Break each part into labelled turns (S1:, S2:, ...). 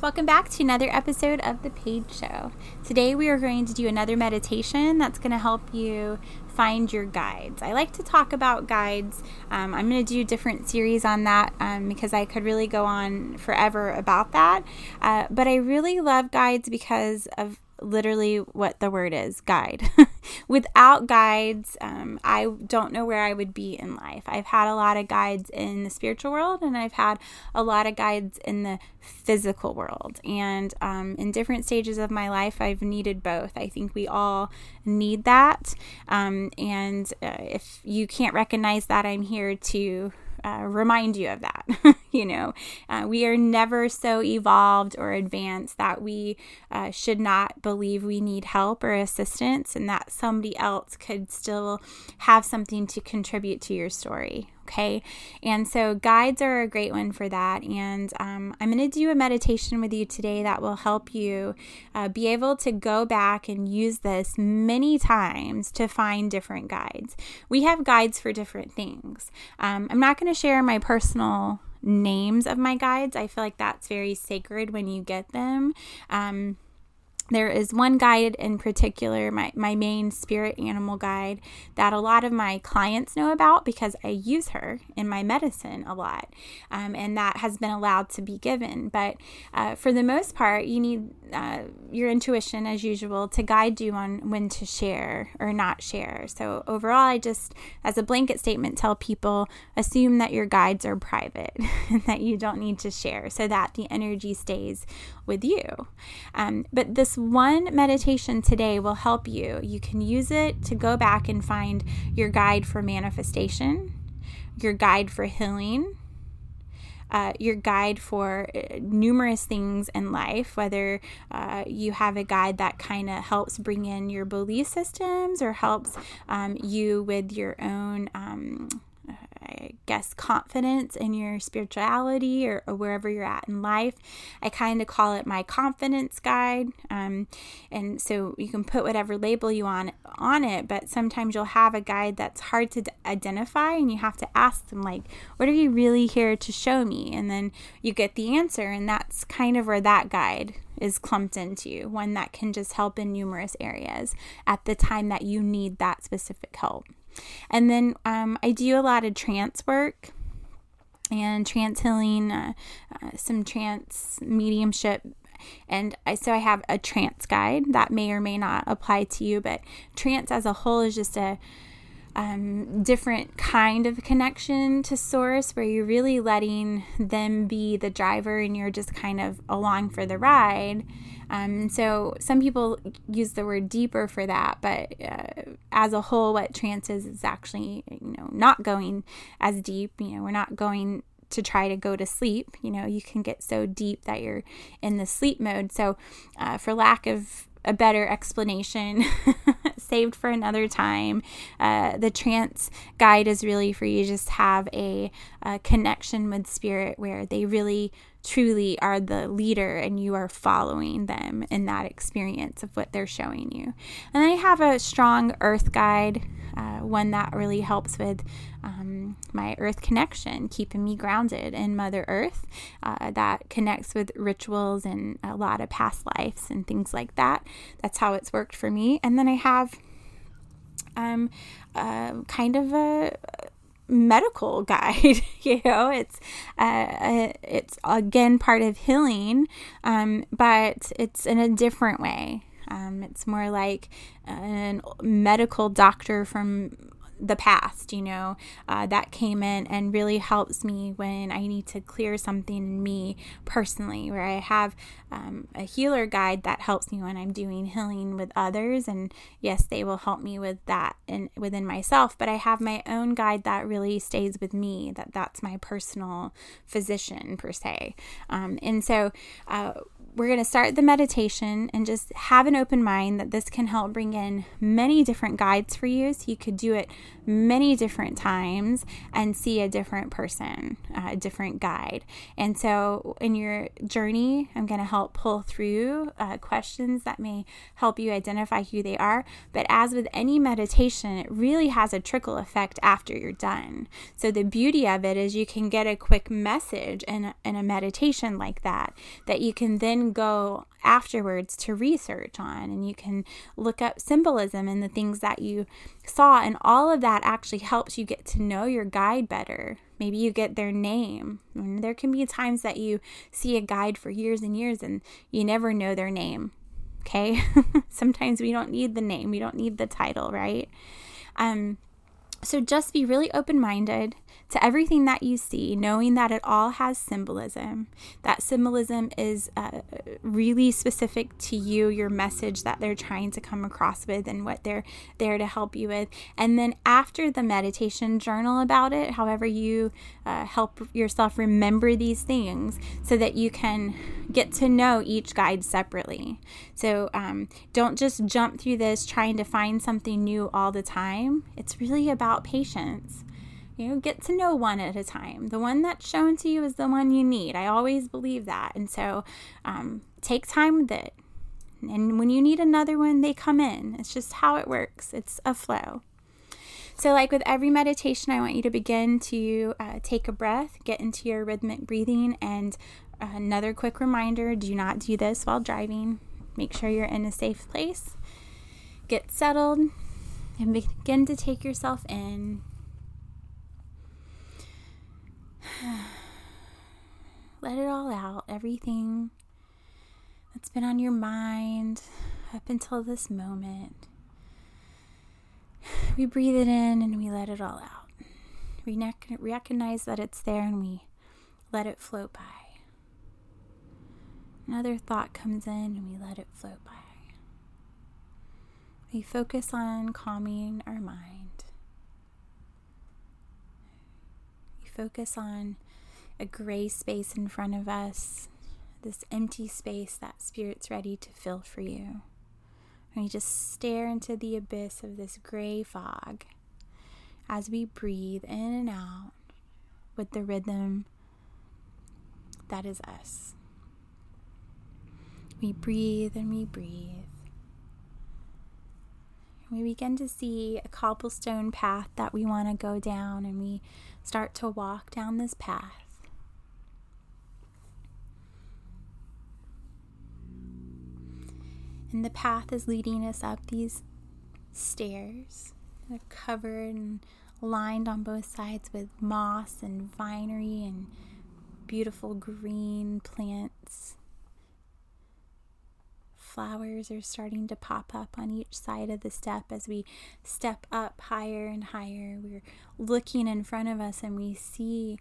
S1: Welcome back to another episode of The Paige Show. Today we are going to do another meditation that's going to help you find your guides. I like to talk about guides. Um, I'm going to do different series on that um, because I could really go on forever about that. Uh, but I really love guides because of literally what the word is guide. Without guides, um, I don't know where I would be in life. I've had a lot of guides in the spiritual world and I've had a lot of guides in the physical world. And um, in different stages of my life, I've needed both. I think we all need that. Um, and uh, if you can't recognize that, I'm here to uh, remind you of that. you know, uh, we are never so evolved or advanced that we uh, should not believe we need help or assistance and that somebody else could still have something to contribute to your story. Okay. And so guides are a great one for that. And um, I'm going to do a meditation with you today that will help you uh, be able to go back and use this many times to find different guides. We have guides for different things. Um, I'm not going to share my personal names of my guides. I feel like that's very sacred when you get them. Um, there is one guide in particular, my, my main spirit animal guide, that a lot of my clients know about because I use her in my medicine a lot. Um, and that has been allowed to be given. But uh, for the most part, you need uh, your intuition, as usual, to guide you on when to share or not share. So, overall, I just, as a blanket statement, tell people assume that your guides are private and that you don't need to share so that the energy stays with you. Um, but this one meditation today will help you. You can use it to go back and find your guide for manifestation, your guide for healing. Uh, your guide for uh, numerous things in life, whether uh, you have a guide that kind of helps bring in your belief systems or helps um, you with your own um, I guess, confidence in your spirituality or, or wherever you're at in life. I kind of call it my confidence guide. Um, and so you can put whatever label you want on it, but sometimes you'll have a guide that's hard to d- identify and you have to ask them, like, what are you really here to show me? And then you get the answer, and that's kind of where that guide is clumped into, one that can just help in numerous areas at the time that you need that specific help. And then um, I do a lot of trance work and trance healing, uh, uh, some trance mediumship. And I, so I have a trance guide that may or may not apply to you, but trance as a whole is just a um, different kind of connection to source where you're really letting them be the driver and you're just kind of along for the ride. Um, so some people use the word deeper for that, but uh, as a whole, what trance is is actually you know not going as deep. You know, we're not going to try to go to sleep. You know, you can get so deep that you're in the sleep mode. So, uh, for lack of a better explanation saved for another time. Uh, the trance guide is really for you just have a, a connection with spirit where they really truly are the leader and you are following them in that experience of what they're showing you. And I have a strong earth guide, uh, one that really helps with um, my earth connection, keeping me grounded in Mother Earth, uh, that connects with rituals and a lot of past lives and things like that. That's how it's worked for me. And then I have um, uh, kind of a medical guide you know? It's uh, uh, it's again part of healing um, but it's in a different way. Um, it's more like a medical doctor from the past, you know, uh, that came in and really helps me when I need to clear something in me personally, where I have um, a healer guide that helps me when I'm doing healing with others. And yes, they will help me with that and within myself, but I have my own guide that really stays with me, that that's my personal physician per se. Um, and so, uh, we're going to start the meditation and just have an open mind that this can help bring in many different guides for you. So you could do it many different times and see a different person, uh, a different guide. And so, in your journey, I'm going to help pull through uh, questions that may help you identify who they are. But as with any meditation, it really has a trickle effect after you're done. So, the beauty of it is you can get a quick message in in a meditation like that, that you can then go afterwards to research on and you can look up symbolism and the things that you saw and all of that actually helps you get to know your guide better. Maybe you get their name. And there can be times that you see a guide for years and years and you never know their name okay? Sometimes we don't need the name. We don't need the title right? Um so just be really open minded to everything that you see, knowing that it all has symbolism. That symbolism is uh, really specific to you, your message that they're trying to come across with, and what they're there to help you with. And then after the meditation, journal about it, however, you uh, help yourself remember these things so that you can get to know each guide separately. So um, don't just jump through this trying to find something new all the time. It's really about patience. You know, get to know one at a time. The one that's shown to you is the one you need. I always believe that. And so um, take time with it. And when you need another one, they come in. It's just how it works, it's a flow. So, like with every meditation, I want you to begin to uh, take a breath, get into your rhythmic breathing. And another quick reminder do not do this while driving. Make sure you're in a safe place. Get settled and begin to take yourself in Let it all out, everything that's been on your mind up until this moment. We breathe it in and we let it all out. We recognize that it's there and we let it float by. Another thought comes in and we let it float by. We focus on calming our mind. We focus on a gray space in front of us, this empty space that Spirit's ready to fill for you. And we just stare into the abyss of this gray fog as we breathe in and out with the rhythm that is us. We breathe and we breathe we begin to see a cobblestone path that we want to go down, and we start to walk down this path. And the path is leading us up these stairs that are covered and lined on both sides with moss and vinery and beautiful green plants flowers are starting to pop up on each side of the step as we step up higher and higher. We're looking in front of us and we see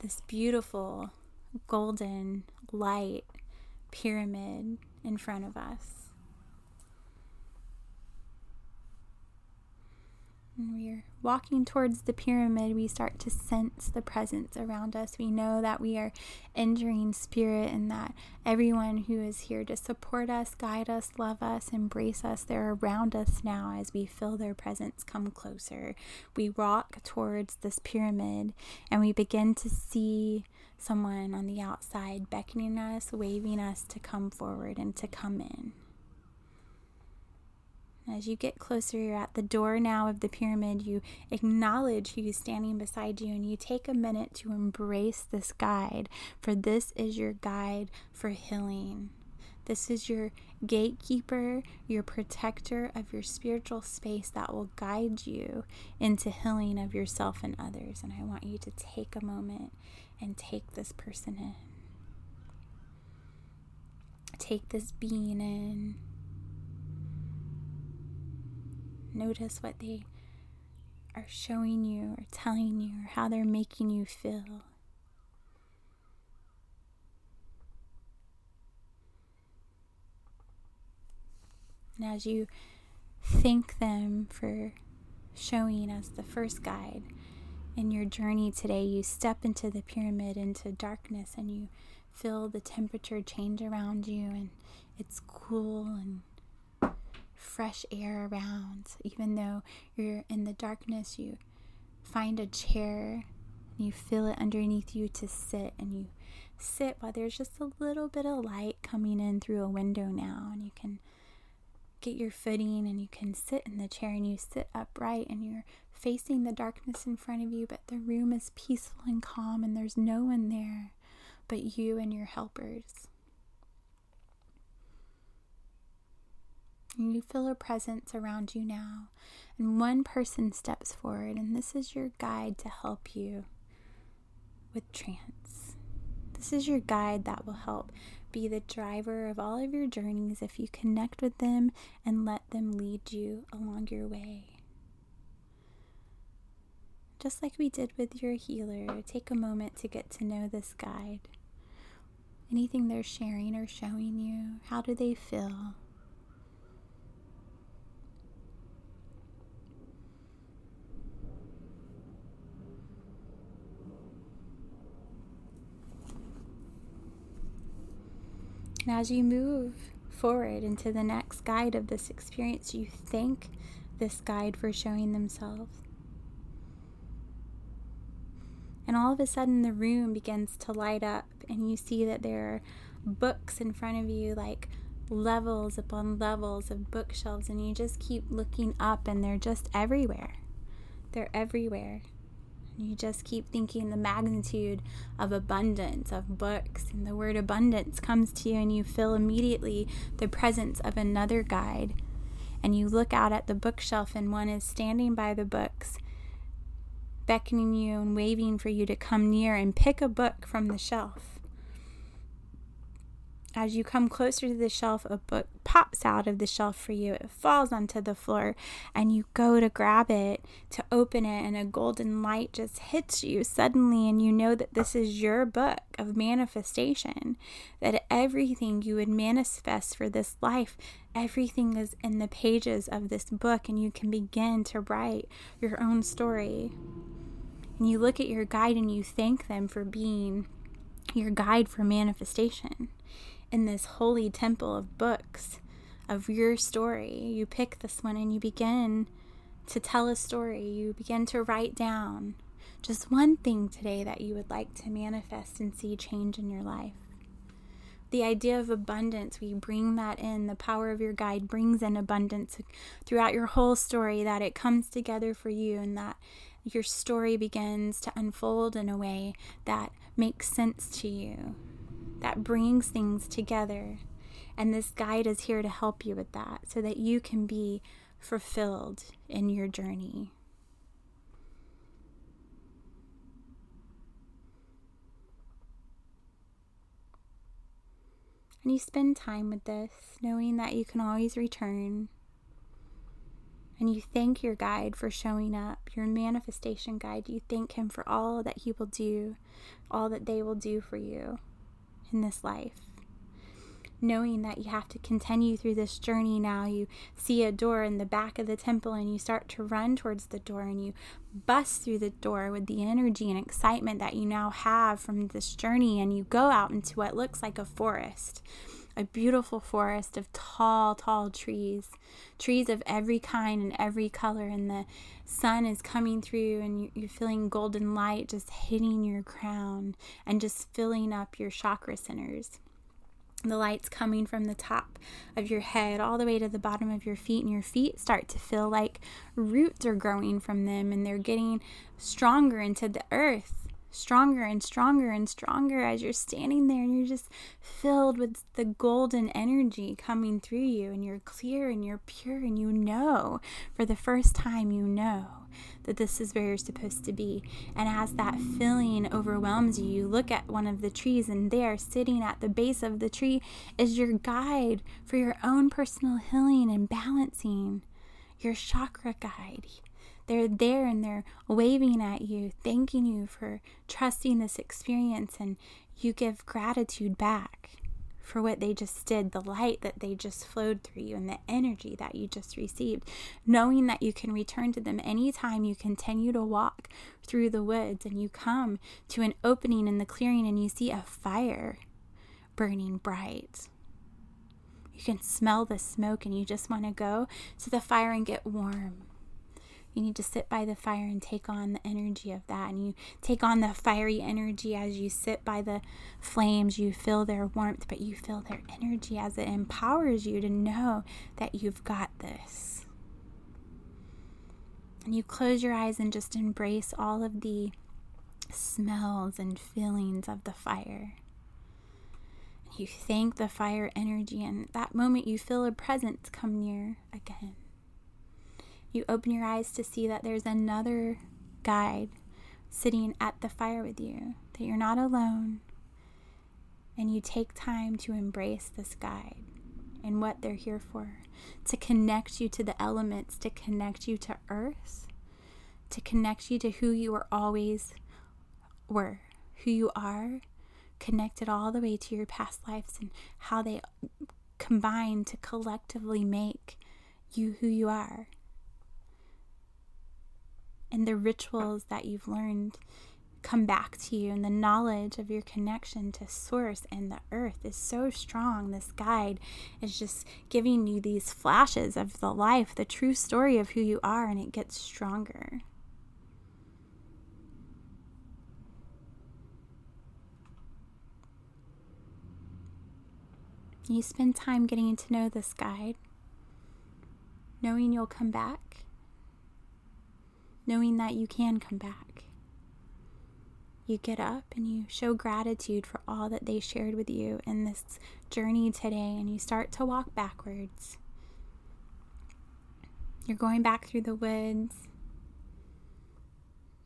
S1: this beautiful golden light pyramid in front of us. We're walking towards the pyramid, we start to sense the presence around us. We know that we are entering spirit and that everyone who is here to support us, guide us, love us, embrace us, they're around us now as we feel their presence come closer. We walk towards this pyramid and we begin to see someone on the outside beckoning us, waving us to come forward and to come in. As you get closer, you're at the door now of the pyramid. You acknowledge who's standing beside you and you take a minute to embrace this guide, for this is your guide for healing. This is your gatekeeper, your protector of your spiritual space that will guide you into healing of yourself and others. And I want you to take a moment and take this person in. Take this being in Notice what they are showing you or telling you or how they're making you feel. And as you thank them for showing as the first guide in your journey today, you step into the pyramid, into darkness, and you feel the temperature change around you, and it's cool and fresh air around. Even though you're in the darkness, you find a chair and you feel it underneath you to sit and you sit while there's just a little bit of light coming in through a window now and you can get your footing and you can sit in the chair and you sit upright and you're facing the darkness in front of you, but the room is peaceful and calm and there's no one there but you and your helpers. And you feel a presence around you now, and one person steps forward, and this is your guide to help you with trance. This is your guide that will help be the driver of all of your journeys if you connect with them and let them lead you along your way. Just like we did with your healer, take a moment to get to know this guide. Anything they're sharing or showing you, how do they feel? And as you move forward into the next guide of this experience, you thank this guide for showing themselves. And all of a sudden, the room begins to light up, and you see that there are books in front of you, like levels upon levels of bookshelves, and you just keep looking up, and they're just everywhere. They're everywhere. You just keep thinking the magnitude of abundance of books, and the word abundance comes to you, and you feel immediately the presence of another guide. And you look out at the bookshelf, and one is standing by the books, beckoning you and waving for you to come near and pick a book from the shelf. As you come closer to the shelf, a book pops out of the shelf for you. It falls onto the floor, and you go to grab it to open it, and a golden light just hits you suddenly, and you know that this is your book of manifestation. That everything you would manifest for this life, everything is in the pages of this book, and you can begin to write your own story. And you look at your guide and you thank them for being your guide for manifestation in this holy temple of books of your story. You pick this one and you begin to tell a story. You begin to write down just one thing today that you would like to manifest and see change in your life. The idea of abundance, we bring that in. The power of your guide brings in abundance throughout your whole story, that it comes together for you and that your story begins to unfold in a way that makes sense to you that brings things together. And this guide is here to help you with that so that you can be fulfilled in your journey. And you spend time with this, knowing that you can always return. And you thank your guide for showing up, your manifestation guide. You thank him for all that he will do, all that they will do for you in this life. Knowing that you have to continue through this journey now, you see a door in the back of the temple and you start to run towards the door and you bust through the door with the energy and excitement that you now have from this journey and you go out into what looks like a forest a beautiful forest of tall, tall trees, trees of every kind and every color, and the sun is coming through, and you're feeling golden light just hitting your crown and just filling up your chakra centers. The light's coming from the top of your head all the way to the bottom of your feet, and your feet start to feel like roots are growing from them and they're getting stronger into the earth stronger and stronger and stronger as you're standing there and you're just filled with the golden energy coming through you and you're clear and you're pure and you know for the first time you know that this is where you're supposed to be. And as that feeling overwhelms you you look at one of the trees and there sitting at the base of the tree is your guide for your own personal healing and balancing your chakra guide they're there and they're waving at you, thanking you for trusting this experience, and you give gratitude back for what they just did, the light that they just flowed through you, and the energy that you just received, knowing that you can return to them anytime you continue to walk through the woods and you come to an opening in the clearing and you see a fire burning bright You can smell the smoke and you just want to go to the fire and get warm. You need to sit by the fire and take on the energy of that. And you take on the fiery energy as you sit by the flames. You feel their warmth, but you feel their energy as it empowers you to know that you've got this. And you close your eyes and just embrace all of the smells and feelings of the fire. You thank the fire energy, and that moment you feel a presence come near again you open your eyes to see that there's another guide sitting at the fire with you, that you're not alone, and you take time to embrace this guide and what they're here for to connect you to the elements, to connect you to earth, to connect you to who you were always were, who you are, connected all the way to your past lives and how they combine to collectively make you who you are and the rituals that you've learned come back to you and the knowledge of your connection to source and the earth is so strong. This guide is just giving you these flashes of the life the true story of who you are and it gets stronger. You spend time getting to know this guide knowing you'll come back knowing that you can come back. You get up and you show gratitude for all that they shared with you in this journey today, and you start to walk backwards. You're going back through the woods.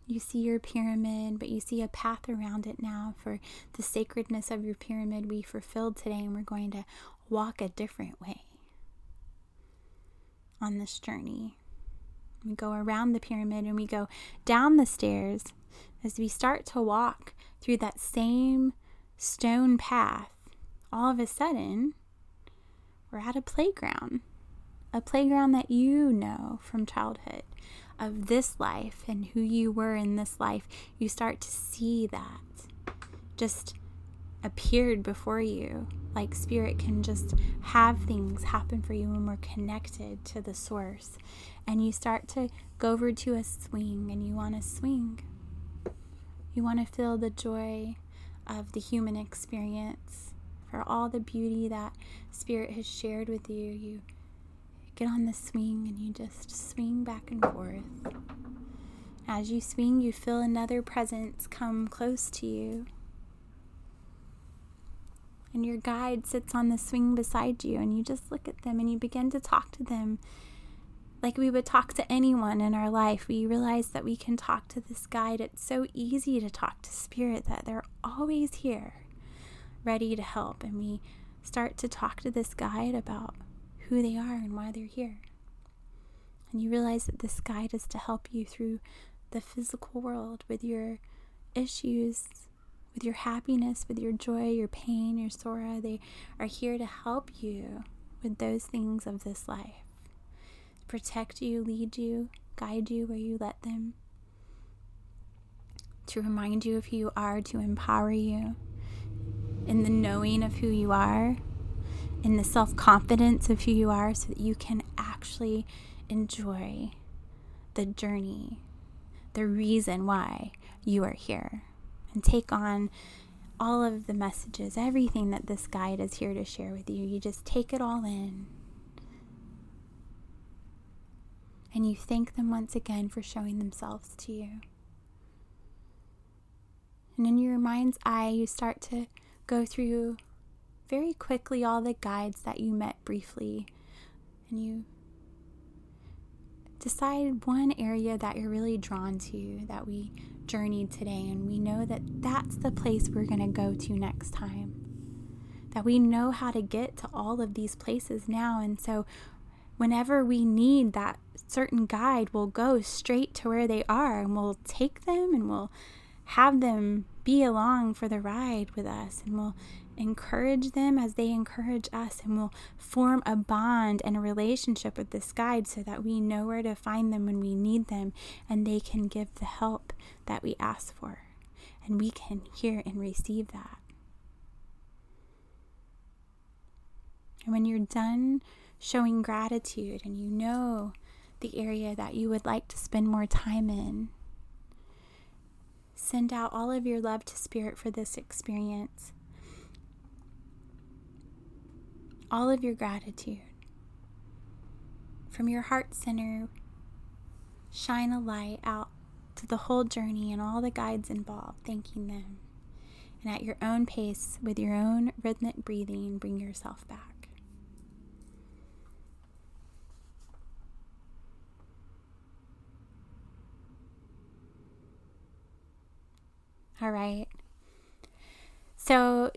S1: You see your pyramid, but you see a path around it now for the sacredness of your pyramid we fulfilled today, and we're going to walk a different way on this journey. We go around the pyramid and we go down the stairs as we start to walk through that same stone path. All of a sudden, we're at a playground, a playground that you know from childhood of this life and who you were in this life. You start to see that just appeared before you. Like spirit can just have things happen for you when we're connected to the source and you start to go over to a swing and you want to swing. You want to feel the joy of the human experience for all the beauty that Spirit has shared with you. You get on the swing and you just swing back and forth. As you swing, you feel another presence come close to you. And your guide sits on the swing beside you, and you just look at them and you begin to talk to them like we would talk to anyone in our life. We realize that we can talk to this guide. It's so easy to talk to spirit that they're always here, ready to help. And we start to talk to this guide about who they are and why they're here. And you realize that this guide is to help you through the physical world with your issues, with your happiness, with your joy, your pain, your sorrow. They are here to help you with those things of this life. Protect you, lead you, guide you where you let them, to remind you of who you are, to empower you in the knowing of who you are, in the self confidence of who you are, so that you can actually enjoy the journey, the reason why you are here, and take on all of the messages, everything that this guide is here to share with you. You just take it all in and you thank them once again for showing themselves to you. And in your mind's eye, you start to go through very quickly all the guides that you met briefly, and you decide one area that you're really drawn to that we journeyed today, and we know that that's the place we're going to go to next time. That we know how to get to all of these places now, and so whenever we need that certain guide, we'll go straight to where they are and we'll take them and we'll have them be along for the ride with us and we'll encourage them as they encourage us and we'll form a bond and a relationship with this guide so that we know where to find them when we need them and they can give the help that we ask for and we can hear and receive that And when you're done showing gratitude and you know the area that you would like to spend more time in, send out all of your love to Spirit for this experience. All of your gratitude. From your heart center, shine a light out to the whole journey and all the guides involved, thanking them. And at your own pace, with your own rhythmic breathing, bring yourself back. All right. So,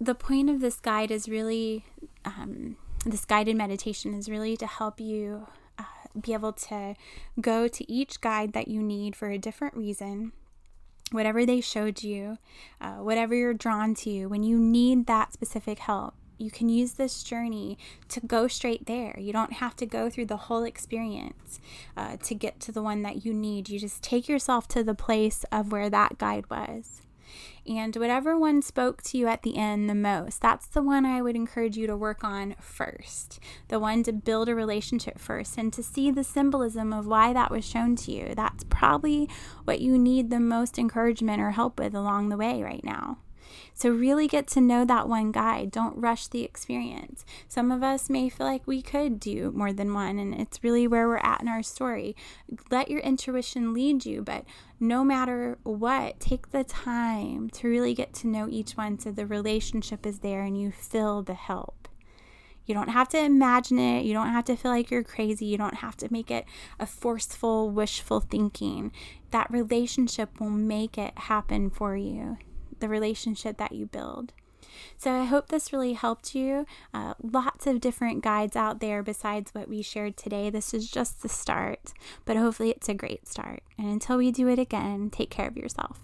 S1: the point of this guide is really, um, this guided meditation is really to help you uh, be able to go to each guide that you need for a different reason. Whatever they showed you, uh, whatever you're drawn to, when you need that specific help, you can use this journey to go straight there. You don't have to go through the whole experience uh, to get to the one that you need. You just take yourself to the place of where that guide was. And whatever one spoke to you at the end the most, that's the one I would encourage you to work on first. The one to build a relationship first and to see the symbolism of why that was shown to you. That's probably what you need the most encouragement or help with along the way right now. So, really get to know that one guide. Don't rush the experience. Some of us may feel like we could do more than one, and it's really where we're at in our story. Let your intuition lead you, but no matter what, take the time to really get to know each one so the relationship is there and you feel the help. You don't have to imagine it. You don't have to feel like you're crazy. You don't have to make it a forceful, wishful thinking. That relationship will make it happen for you the relationship that you build. So I hope this really helped you. Uh, lots of different guides out there besides what we shared today. This is just the start, but hopefully it's a great start. And until we do it again, take care of yourself.